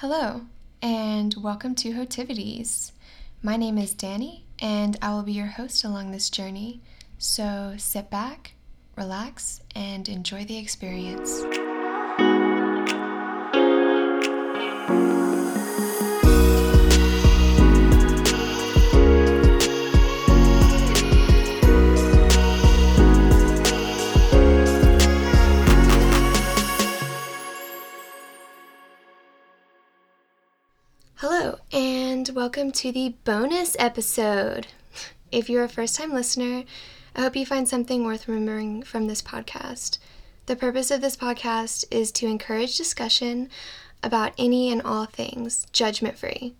Hello, and welcome to Hotivities. My name is Danny, and I will be your host along this journey. So sit back, relax, and enjoy the experience. Welcome to the bonus episode. If you're a first time listener, I hope you find something worth remembering from this podcast. The purpose of this podcast is to encourage discussion about any and all things, judgment free,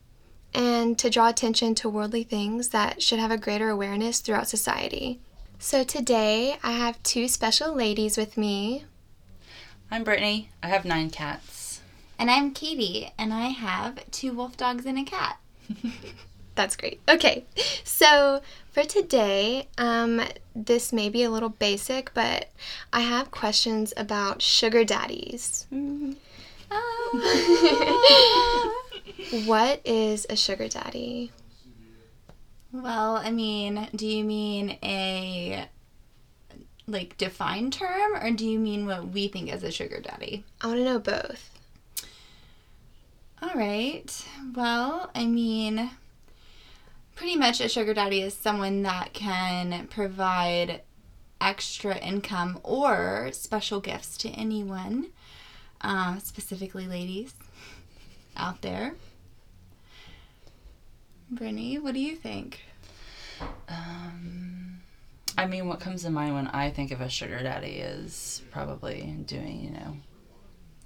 and to draw attention to worldly things that should have a greater awareness throughout society. So today, I have two special ladies with me. I'm Brittany. I have nine cats. And I'm Katie, and I have two wolf dogs and a cat. That's great. Okay, so for today, um, this may be a little basic, but I have questions about sugar daddies. What is a sugar daddy? Well, I mean, do you mean a like defined term, or do you mean what we think as a sugar daddy? I want to know both. All right. Well, I mean, pretty much a sugar daddy is someone that can provide extra income or special gifts to anyone, uh, specifically ladies out there. Brittany, what do you think? Um, I mean, what comes to mind when I think of a sugar daddy is probably doing, you know,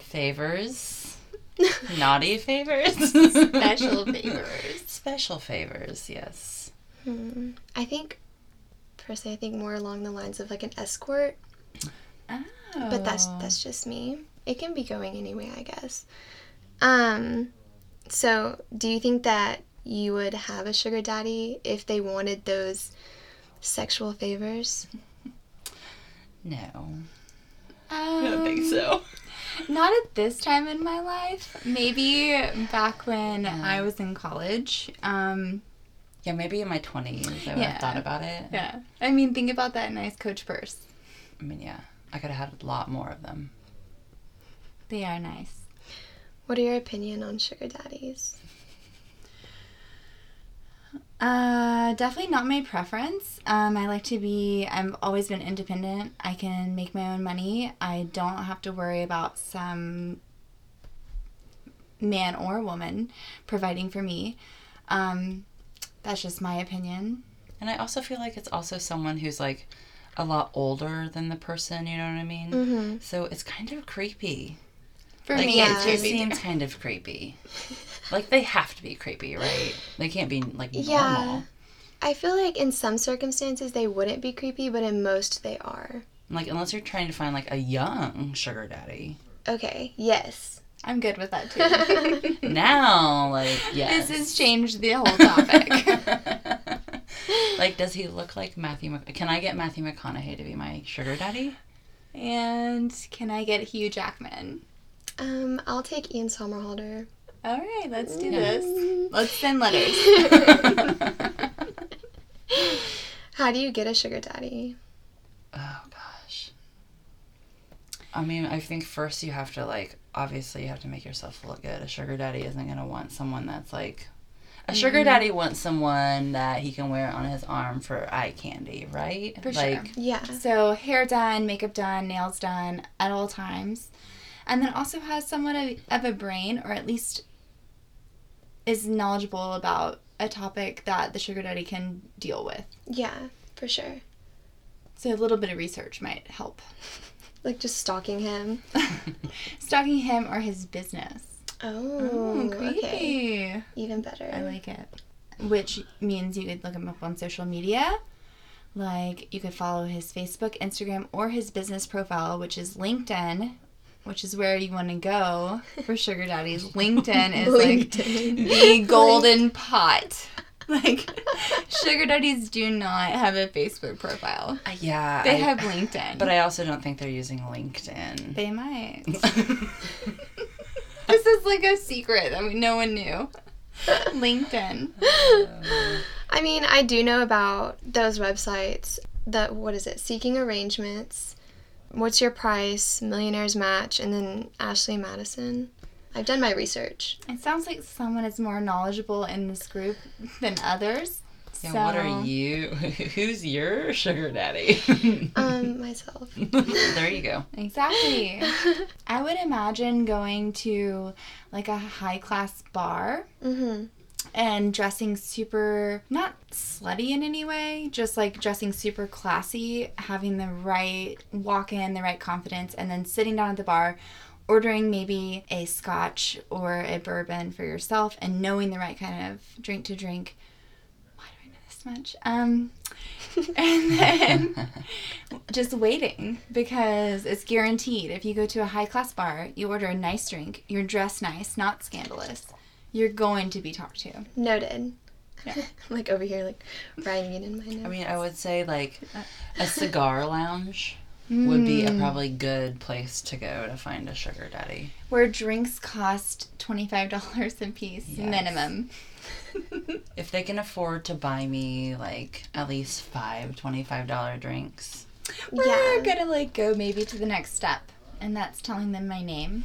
favors, naughty favors, Special favors. special favors. Yes. Hmm. I think, personally, I think more along the lines of like an escort, Oh. but that's that's just me. It can be going anyway, I guess. Um, so do you think that you would have a sugar daddy if they wanted those sexual favors? No. I don't think so. Not at this time in my life. Maybe back when I was in college. Um, Yeah, maybe in my 20s I would Yeah. have thought about it. yeah. I mean, think about that nice Coach purse. I mean, yeah, I could have had a lot more of them. They are nice. What are your opinion on sugar daddies? Uh, definitely not my preference. Um, I like to be. I've always been independent. I can make my own money. I don't have to worry about some man or woman providing for me. Um, that's just my opinion. And I also feel like it's also someone who's like a lot older than the person, you know what I mean? Mm-hmm. So it's kind of creepy. For like, me, it it's just seems kind of creepy. like they have to be creepy, right? They can't be like normal. Yeah. I feel like in some circumstances they wouldn't be creepy, but in most they are. Like unless you're trying to find like a young sugar daddy. Okay, yes. I'm good with that too. Now, like yes. This has changed the whole topic. like, does he look like Matthew? Mc- Can I get Matthew McConaughey to be my sugar daddy? and can I get Hugh Jackman? Um, I'll take Ian Somerhalder. All right, let's do this. Let's send letters. How do you get a sugar daddy? Oh gosh. I mean, I think first you have to like obviously you have to make yourself look good. A sugar daddy isn't gonna want someone that's like a sugar Mm-hmm. daddy wants someone that he can wear on his arm for eye candy, right? For sure. like Yeah. So hair done, makeup done, nails done at all times. And then also has somewhat of, of a brain or at least is knowledgeable about a topic that the sugar daddy can deal with. Yeah, for sure. So a little bit of research might help. Like just stalking him. Stalking him or his business. Oh, okay. creepy. Even better. I like it. Which means you could look him up on social media. Like you could follow his Facebook, Instagram, or his business profile, which is LinkedIn, which is where you want to go for sugar daddies. LinkedIn is like LinkedIn. the golden pot. Like sugar daddies do not have a Facebook profile. Uh, yeah, They I- have LinkedIn. but I also don't think they're using LinkedIn. they might. this is like a secret that we, no one knew. LinkedIn. I mean, I do know about those websites. That what is it? Seeking arrangements. What's your price? Millionaires match, and then Ashley Madison. I've done my research. It sounds like someone is more knowledgeable in this group than others. Yeah, so, what are you? Who's your sugar daddy? Um, myself. there you go. Exactly. I would imagine going to like a high class bar Mm-hmm. And dressing super not slutty in any way just like dressing super classy having the right walk in the right confidence and then sitting down at the bar ordering maybe a scotch or a bourbon for yourself and knowing the right kind of drink to drink. Why do i know this much? Um and then just waiting because it's guaranteed. If you go to a high class bar you order a nice drink you're dressed nice not scandalous you're going to be talked to Noted. Yeah. I'm like over here, like writing it in my notes. I mean, I would say like a cigar lounge would be a Mm. probably good place to go to find a sugar daddy. where drinks cost $25 a piece Yes. minimum If they can afford to buy me like at least five $25 drinks. we're Yeah. gonna like go maybe to the next step and that's telling them my name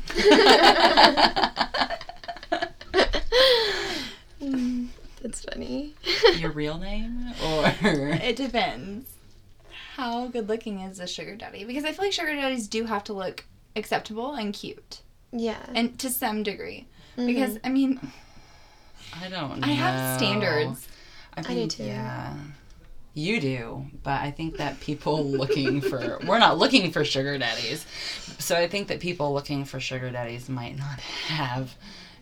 That's funny. Your real name? Or it depends how good looking is a sugar daddy because i feel like sugar daddies do have to look acceptable and cute yeah. and to some degree Mhm. because i mean I don't know. i have standards I, do too. Yeah. You do, but I think that people looking for we're not looking for sugar daddies. So I think that people looking for sugar daddies might not have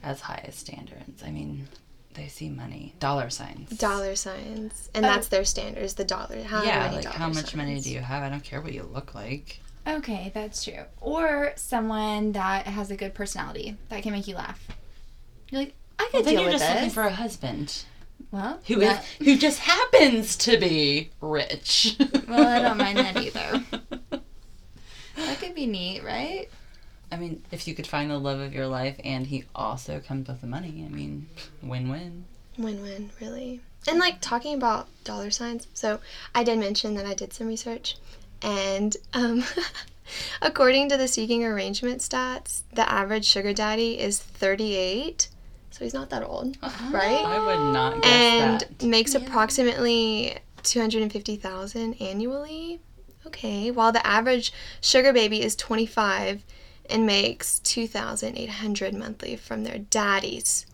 as high as standards. I mean, they see money, dollar signs. dollar signs, and Oh. that's their standards. The dollar. How yeah, many like dollar how much money do you have? I don't care what you look like. okay that's true or someone that has a good personality that can make you laugh you're like i Well, could then deal you're with just this looking for a husband well who is that- who just happens to be rich. Well, I don't mind that either. that could be neat right I mean, if you could find the love of your life and he also comes with the money, I mean, win-win. Win-win, really. And like talking about dollar signs, so I did mention that I did some research, and um, according to the seeking arrangement stats, the average sugar daddy is 38, so he's not that old, right? I would not guess And that. makes Yeah. approximately 250,000 annually. Okay, while the average sugar baby is 25 and makes 2,800 monthly from their daddies.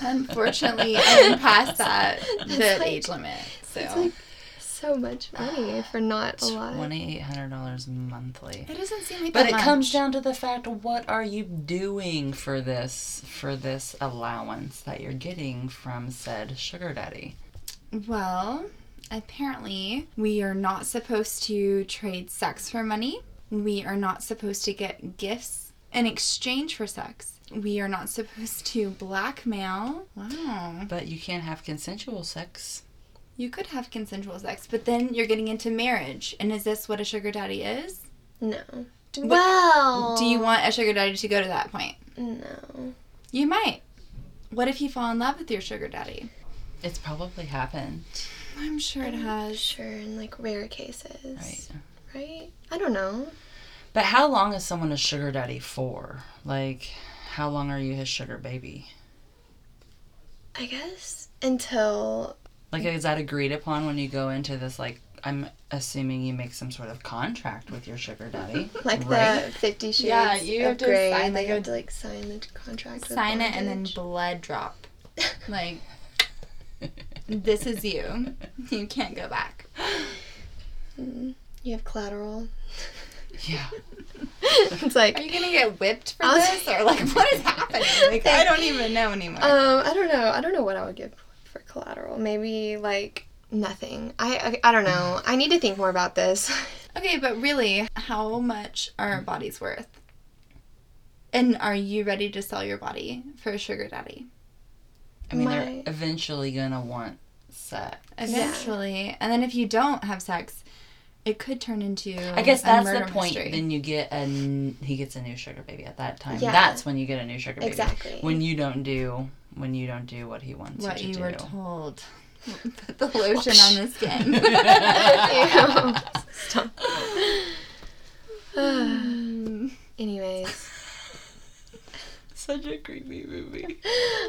Unfortunately, I'm past that the like- age limit. So It's like so much money for not a lot. Twenty eight hundred dollars monthly. it doesn't seem like that. But that it much. comes down to the fact: what are you doing for this for this allowance that you're getting from said sugar daddy? Well, apparently, we are not supposed to trade sex for money. We are not supposed to get gifts in exchange for sex. We are not supposed to blackmail. Wow. But you can't have consensual sex. You could have consensual sex, but then you're getting into marriage. And is this what a sugar daddy is? No. Well, Do you want a sugar daddy to go to that point? No. You might. What if you fall in love with your sugar daddy? It's probably happened, I'm sure it has. Sure, in like rare cases. right? Right? I don't know. But how long is someone a sugar daddy for? Like, how long are you his sugar baby? I guess until Like, is that agreed upon when you go into this? Like, I'm assuming you make some sort of contract with your sugar daddy, like right? the Fifty Shades Yeah, you of have to Grey, sign, they like, have to like sign the contract. with Sign it and then blood drop. Like, this is you. You can't go back. Mm. You have collateral. yeah. it's like Are you gonna get whipped for I'll- this, or like what is happening? Like I don't even know anymore. Um, I don't know. I don't know what I would give for collateral. Maybe like nothing. I I, I don't know. I need to think more about this. okay, but really, how much are our bodies worth? And are you ready to sell your body for a sugar daddy? I mean, My- they're eventually gonna want sex. Eventually, and then if you don't have sex, it could turn into. I guess a that's the point. mystery. Then you get a n- he gets a new sugar baby at that time. Yeah. That's when you get a new sugar baby. Exactly. When you don't do when you don't do what he wants what you you to were do. told. Put the lotion on the skin. Stop. Anyways, Such a creepy movie.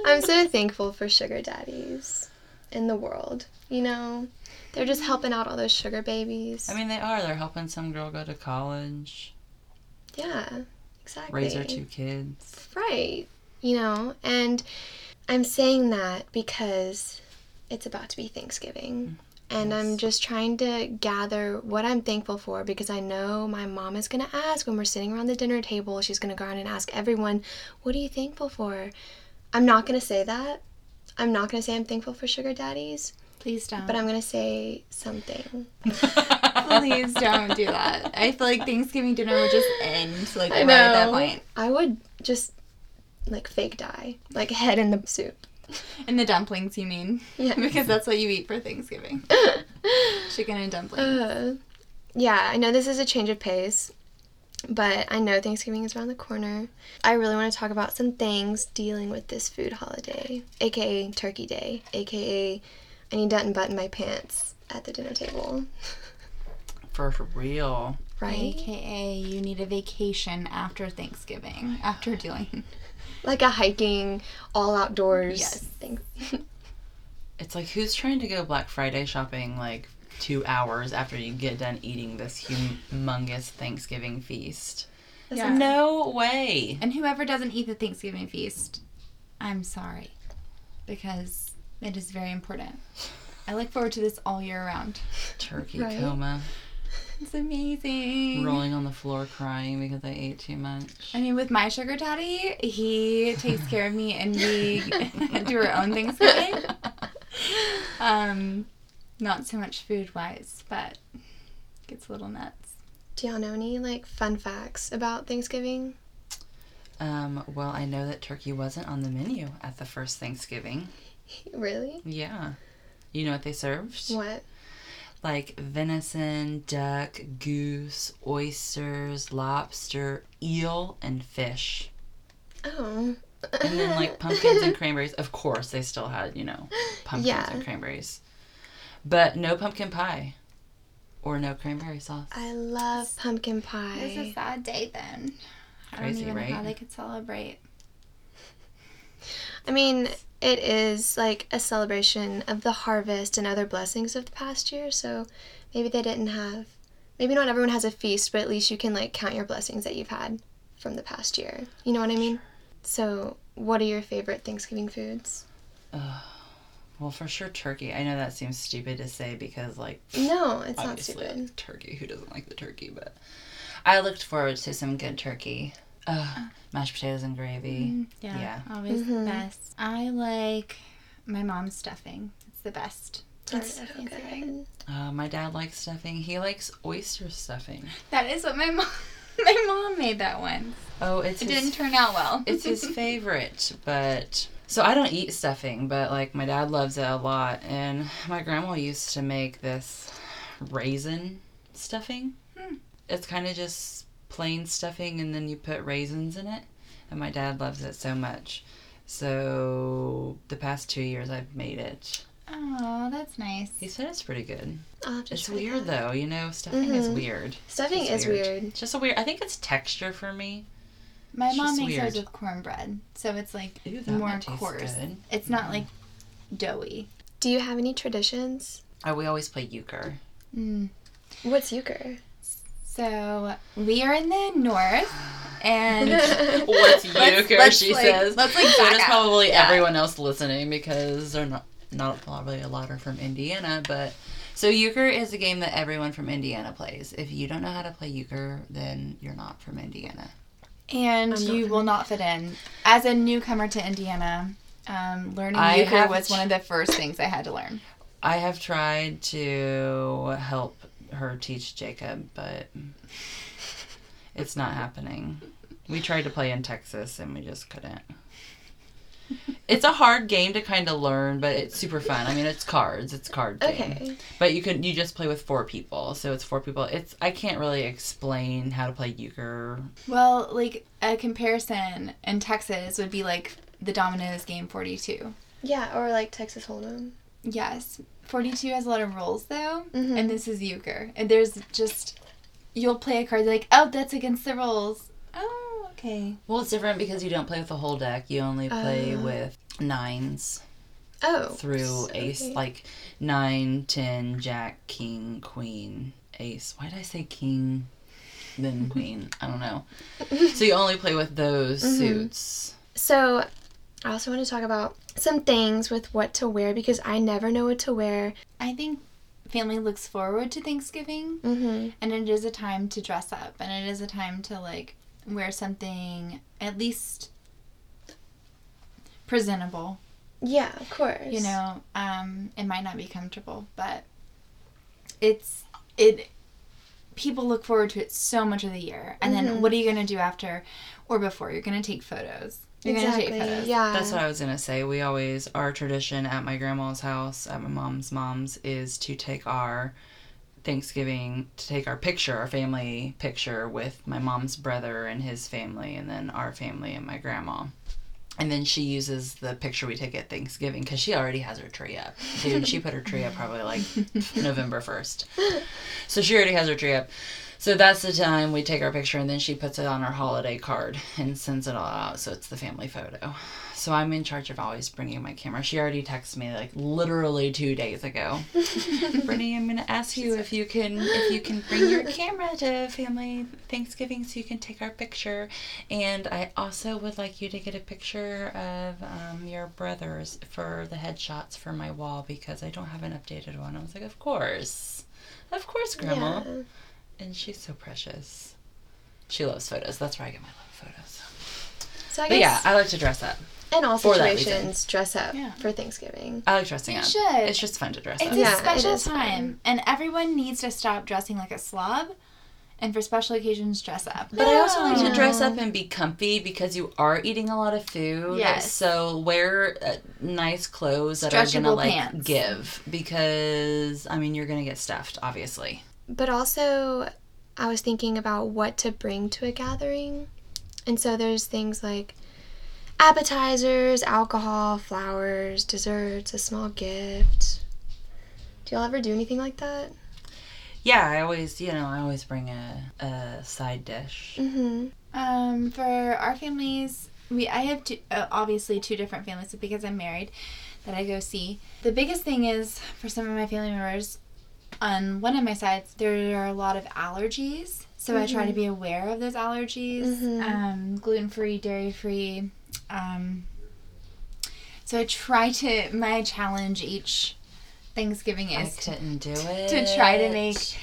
I'm so thankful for sugar daddies in the world. You know, they're just helping out all those sugar babies. I mean, they are. They're helping some girl go to college, yeah, exactly. raise her two kids. Right. You know, and I'm saying that because it's about to be Thanksgiving. Mm, and I'm just trying to gather what I'm thankful for because I know my mom is going to ask when we're sitting around the dinner table. She's going to go around and ask everyone, What are you thankful for? I'm not going to say that. I'm not going to say I'm thankful for sugar daddies, Please don't. but I'm going to say something. Please don't do that. I feel like Thanksgiving dinner would just end like right at that point. I would just like fake die, like head in the soup. And the dumplings, you mean? Yeah. because that's what you eat for Thanksgiving. Chicken and dumplings. Uh, yeah, I know this is a change of pace, but I know Thanksgiving is around the corner. I really want to talk about some things dealing with this food holiday, aka Turkey Day, aka I need to unbutton my pants at the dinner table, For real. right? AKA, you need a vacation after Thanksgiving, after doing. Like a hiking, all outdoors Yes. thing. It's like who's trying to go Black Friday shopping like two hours after you get done eating this humongous Thanksgiving feast? Yeah. No way. And whoever doesn't eat the Thanksgiving feast, I'm sorry. Because it is very important. I look forward to this all year round. Turkey Right. coma. It's amazing. Rolling on the floor crying because I ate too much. I mean, with my sugar daddy, he takes care of me and we do our own Thanksgiving. Um, not so much food wise, but gets a little nuts. Do y'all know any like fun facts about Thanksgiving? Um, well, I know that turkey wasn't on the menu at the first Thanksgiving. Really? Yeah. You know what they served? What? Like venison, duck, goose, oysters, lobster, eel, and fish. Oh. And then like pumpkins and cranberries. Of course, they still had, you know, pumpkins Yeah. and cranberries. But no pumpkin pie. Or no cranberry sauce. I love pumpkin pie. It's a sad day then. I Crazy, don't even know how they could celebrate. I mean, it is like a celebration of the harvest and other blessings of the past year. So maybe they didn't have, maybe not everyone has a feast, but at least you can like count your blessings that you've had from the past year. You know what I mean? So, what are your favorite Thanksgiving foods? Well, for sure, turkey. I know that seems stupid to say because, like, No, it's not stupid. turkey. Who doesn't like the turkey? But I looked forward to some good turkey. Uh, mashed potatoes and gravy. Yeah, Yeah. always Mhm. the best. I like my mom's stuffing. It's the best. part It's so good. Uh, my dad likes stuffing. He likes oyster stuffing. That is what my mom. My mom made that once. Oh, it's It his didn't turn out well. it's his favorite, but so I don't eat stuffing, but like my dad loves it a lot, and my grandma used to make this raisin stuffing. Hmm. It's kind of just plain stuffing, and then you put raisins in it, and my dad loves it so much. So the past two years I've made it. Oh, that's nice. He said it's pretty good. I'll have to It's weird that. though, you know. Stuffing is Mhm. weird. Stuffing is weird. It's just a weird. I think it's texture for me. My It's mom just makes hers weird. with cornbread, so it's like Ew, more might coarse. good. It's not like doughy. Do you have any traditions? Oh, we always play euchre. Mm. What's euchre? So we are in the north, and What's Let's- euchre? let's, she like- says. let's, like, so back does probably Yeah. everyone else listening because they're not not probably a lot are from Indiana, but so euchre is a game that everyone from Indiana plays. If you don't know how to play euchre, then you're not from Indiana. and I'm not you will not fit in as a newcomer to Indiana. Um, learning I euchre was ch- one of the first things I had to learn. I have tried to help her teach Jacob, but it's not happening. We tried to play in Texas and we just couldn't. It's a hard game to kind of learn, but it's super fun. I mean, it's cards. It's card game. Okay. But you can you just play with four people, so it's four people. It's I can't really explain how to play euchre. Well, like a comparison in Texas would be like the dominoes game 42. Yeah, or like Texas Hold'em. Yes. 42 has a lot of rules though, Mhm. and this is euchre. And there's just you'll play a card like, "Oh, that's against the rules." Oh, okay. Well, it's different because you don't play with the whole deck. You only play Oh. with nines Oh. through ace, okay. like nine, ten, jack, king, queen, ace. Why did I say king, then queen? I don't know. So you only play with those Mhm. suits. So, I also want to talk about some things with what to wear because I never know what to wear. I think family looks forward to Thanksgiving, Mm-hmm. and it is a time to dress up, and it is a time to like wear something at least presentable. Yeah, of course. You know, um, it might not be comfortable, but it's it. People look forward to it so much of the year, and Mhm. then what are you gonna do after or before? You're gonna take photos. You're exactly. gonna take photos. Yeah. That's what I was gonna say. We always our tradition at my grandma's house, at my mom's mom's, is to take our Thanksgiving to take our picture, our family picture with my mom's brother and his family, and then our family and my grandma. And then she uses the picture we take at Thanksgiving because she already has her tree up. Dude, she put her tree up probably like November 1st. So she already has her tree up. So that's the time we take our picture and then she puts it on her holiday card and sends it all out. So it's the family photo. So I'm in charge of always bringing my camera. She already texted me like literally two days ago. Brittany, I'm gonna ask you if you can if you can bring your camera to family Thanksgiving so you can take our picture. And I also would like you to get a picture of um, your brothers for the headshots for my wall because I don't have an updated one. I was like, of course, of course, Grandma. Yeah. And she's so precious. She loves photos. That's where I get my love photos. So I But yeah, I like to dress up. in all for situations, dress up Yeah. for Thanksgiving. I like dressing You up. should. It's just fun to dress It's up. Yeah, a it special is fun. time, and everyone needs to stop dressing like a slob, and for special occasions, dress up. But I also like to dress up and be comfy because you are eating a lot of food. Yes. So wear uh, nice clothes that are gonna like pants. give because I mean you're gonna get stuffed, obviously. But also, I was thinking about what to bring to a gathering. And so there's things like appetizers, alcohol, flowers, desserts, a small gift. Do y'all ever do anything like that? Yeah, I always you know I always bring a, a side dish. Mm-hmm. Um, for our families, we I have two, uh, obviously two different families because I'm married that I go see. The biggest thing is for some of my family members, on one of my sides, there are a lot of allergies. So I try to be aware of those allergies. Mhm. Um, gluten free, dairy free. Um, so I try to. My challenge each Thanksgiving is to couldn't do it. to try to make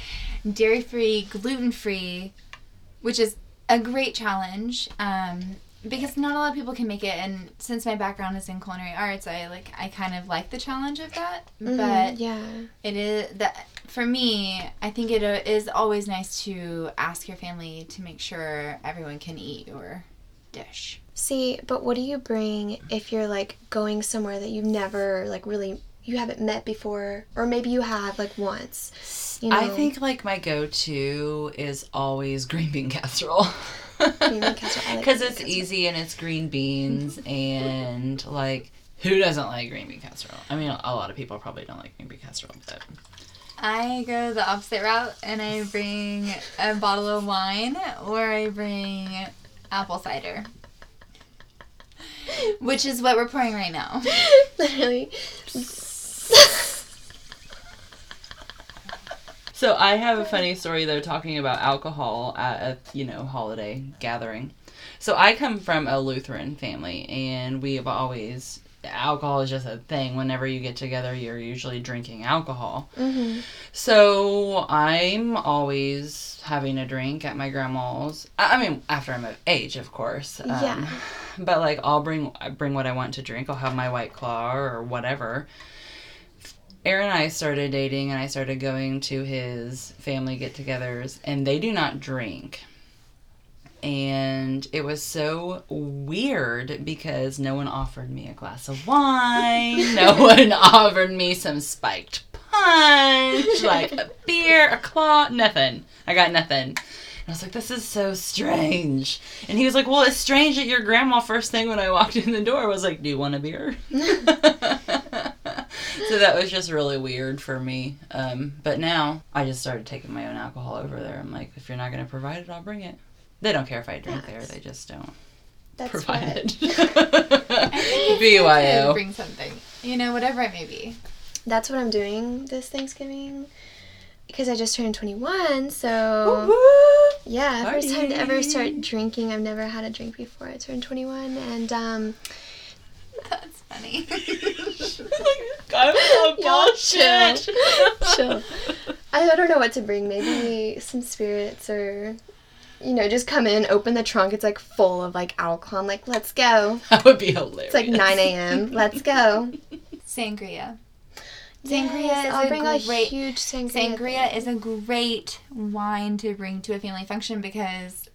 dairy free, gluten free, which is a great challenge. Um, because not a lot of people can make it, and since my background is in culinary arts, I like I kind of like the challenge of that. Mm-hmm. But yeah. it is that for me, I think it uh, is always nice to ask your family to make sure everyone can eat your dish. See, but what do you bring if you're like going somewhere that you've never like really you haven't met before, or maybe you have like once? You know, I think like my go-to is always green bean casserole. Green bean casserole, I like Because it's casserole. easy and it's green beans and like who doesn't like green bean casserole? I mean, a lot of people probably don't like green bean casserole, but I go the opposite route and I bring a bottle of wine or I bring apple cider. Which is what we're pouring right now. literally. So I have a funny story though talking about alcohol at a you know holiday gathering. So I come from a Lutheran family and we have always alcohol is just a thing. Whenever you get together, you're usually drinking alcohol. hmm So I'm always having a drink at my grandma's. I I mean, after I'm of age, of course. Um, Yeah. But like, I'll bring bring what I want to drink. I'll have my white claw or whatever. Aaron and I started dating, and I started going to his family get-togethers, and they do not drink. and it was so weird because no one offered me a glass of wine. no one offered me some spiked punch, like a beer, a claw, nothing. I got nothing. And I was like, this is so strange. And he was like, well, it's strange that your grandma, first thing when I walked in the door, was like, do you want a beer? so that was just really weird for me. Um, but now I just started taking my own alcohol over there. I'm like, if you're not going to provide it, I'll bring it. They don't care if I drink there. They just don't That's provide what- it. I think it's good to BYO. Bring something. You know, whatever it may be. That's what I'm doing this Thanksgiving. Because I just turned 21, so yeah, first time to ever start drinking. I've never had a drink before. I turned 21, and um, That's funny. I'm so Y'all bullshit. chill. I, I don't know what to bring. Maybe some spirits or, you know, just come in, open the trunk. It's like full of like alcohol. I'm like, let's go. That would be hilarious. It's like 9 a.m. Let's go. Sangria. Sangria. Sangria is I'll a bring great- a huge sangria. Sangria is a great wine to bring to a family function because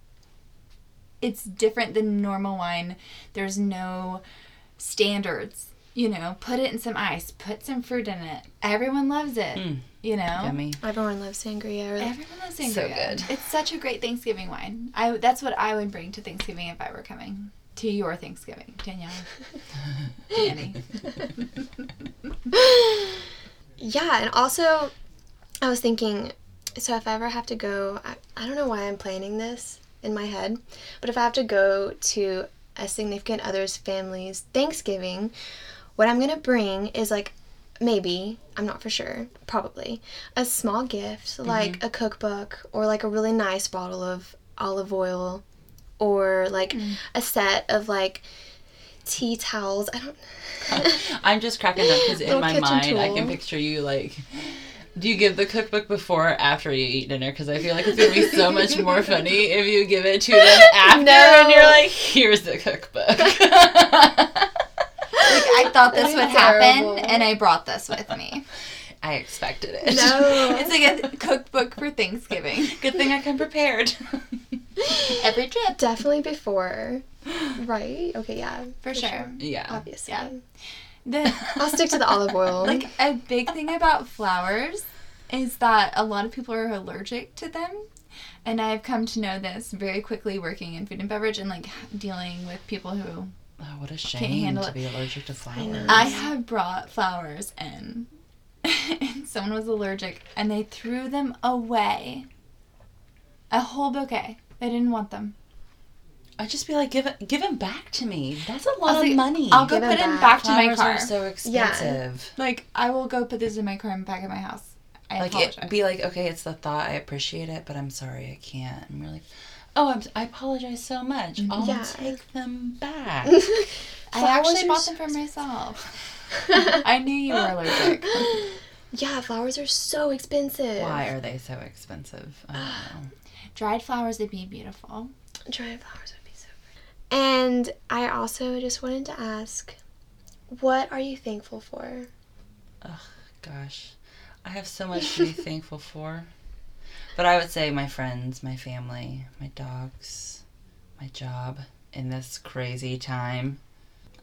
it's different than normal wine. There's no standards. You know, put it in some ice, put some fruit in it. Everyone loves it. Mm. You know, Yummy. Everyone loves sangria. Or everyone loves sangria. So good. It's such a great Thanksgiving wine. I that's what I would bring to Thanksgiving if I were coming to your Thanksgiving, Danielle, Danny. Yeah, and also, I was thinking, so if I ever have to go, I, I don't know why I'm planning this in my head, but if I have to go to a significant other's family's Thanksgiving, what I'm gonna bring is like maybe, I'm not for sure, probably, a small gift, mm-hmm. like a cookbook or like a really nice bottle of olive oil or like mm. a set of like tea towels. I don't I'm just cracking up because in my mind I can picture you like. Do you give the cookbook before or after you eat dinner? Because I feel like it's gonna be so much more funny if you give it to them after No. and you're like, "Here's the cookbook." Like I thought this would happen, and I brought this with me. I expected it. No. It's like a cookbook for Thanksgiving. Good thing I come prepared. Every trip, Definitely before. Right? Okay, yeah. for sure. yeah. Obviously. Yeah. The I'll stick to the olive oil. like a big thing about flowers is that a lot of people are allergic to them. And I've come to know this very quickly working in food and beverage and like dealing with people who Oh, what a shame to it. be allergic to flowers. I have brought flowers in and someone was allergic and they threw them away. A whole bouquet. They didn't want them. I'd just be like, give it, give them back to me. That's a lot was of like, money. I'll go Give put 'em them back. back to my Flowers car. are so expensive. like I will go put this in my car and back at my house. I Like apologize. it, be like, okay, it's the thought. I appreciate it, but I'm sorry, I can't. I'm really. like, oh, I'm, I apologize so much. Mm-hmm. I'll Yeah. take them back. I actually bought so them for myself. I knew you were allergic. yeah, flowers are so expensive. Why are they so expensive? I don't know. Dried flowers would be beautiful. Dried flowers would be so pretty. And I also just wanted to ask, what are you thankful for? Oh, gosh, I have so much to be thankful for. But I would say my friends, my family, my dogs, my job in this crazy time.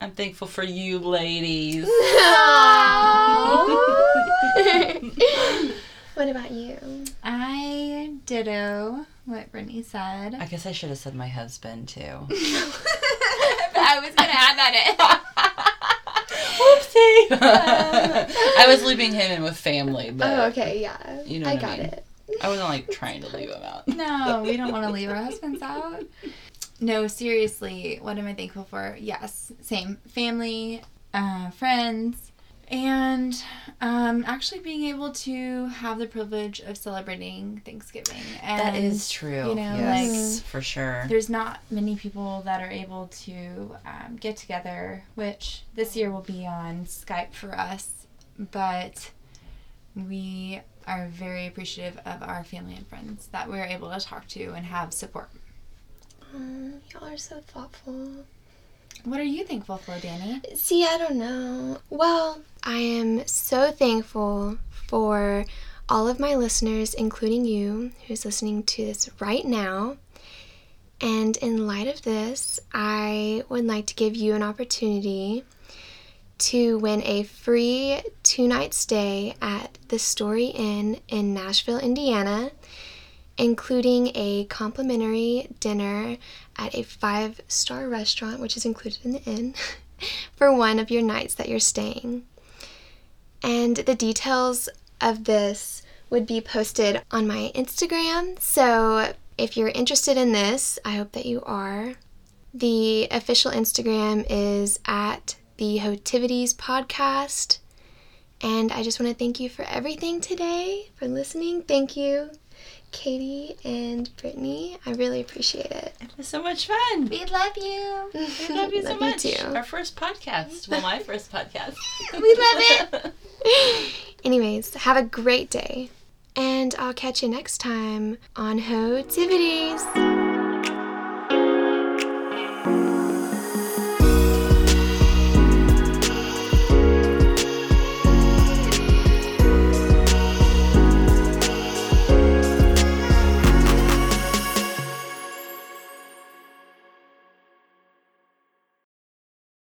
I'm thankful for you ladies. what about you? I ditto what Brittany said. I guess I should have said my husband too. I was gonna add that in. Whoopsie! I was leaving him in with family, but Oh, okay, yeah. You know I what I got mean. it. I wasn't like trying to leave him out. No, we don't want to leave our husbands out. No, seriously, what am I thankful for? Yes, same family, uh, friends, and um, actually being able to have the privilege of celebrating Thanksgiving. And That is true. you know, yes, for sure. there's not many people that are able to um, get together, which this year will be on Skype for us, but we are very appreciative of our family and friends that we're able to talk to and have support. Oh, y'all are so thoughtful. What are you thankful for, Danny? See, I don't know. Well, I am so thankful for all of my listeners, including you, who's listening to this right now. And in light of this, I would like to give you an opportunity to win a free two night stay at the Story Inn in Nashville, Indiana, including a complimentary dinner at a five star restaurant, which is included in the inn, for one of your nights that you're staying. And the details of this would be posted on my Instagram. So if you're interested in this, I hope that you are. The official Instagram is at the Hotivities Podcast. And I just want to thank you for everything today, for listening. Thank you, Katie and Brittany. I really appreciate it. It was so much fun. We love you. We love you so Love you much. too. Our first podcast. Well, my first podcast. We love it. Anyways, have a great day. And I'll catch you next time on Hotivities.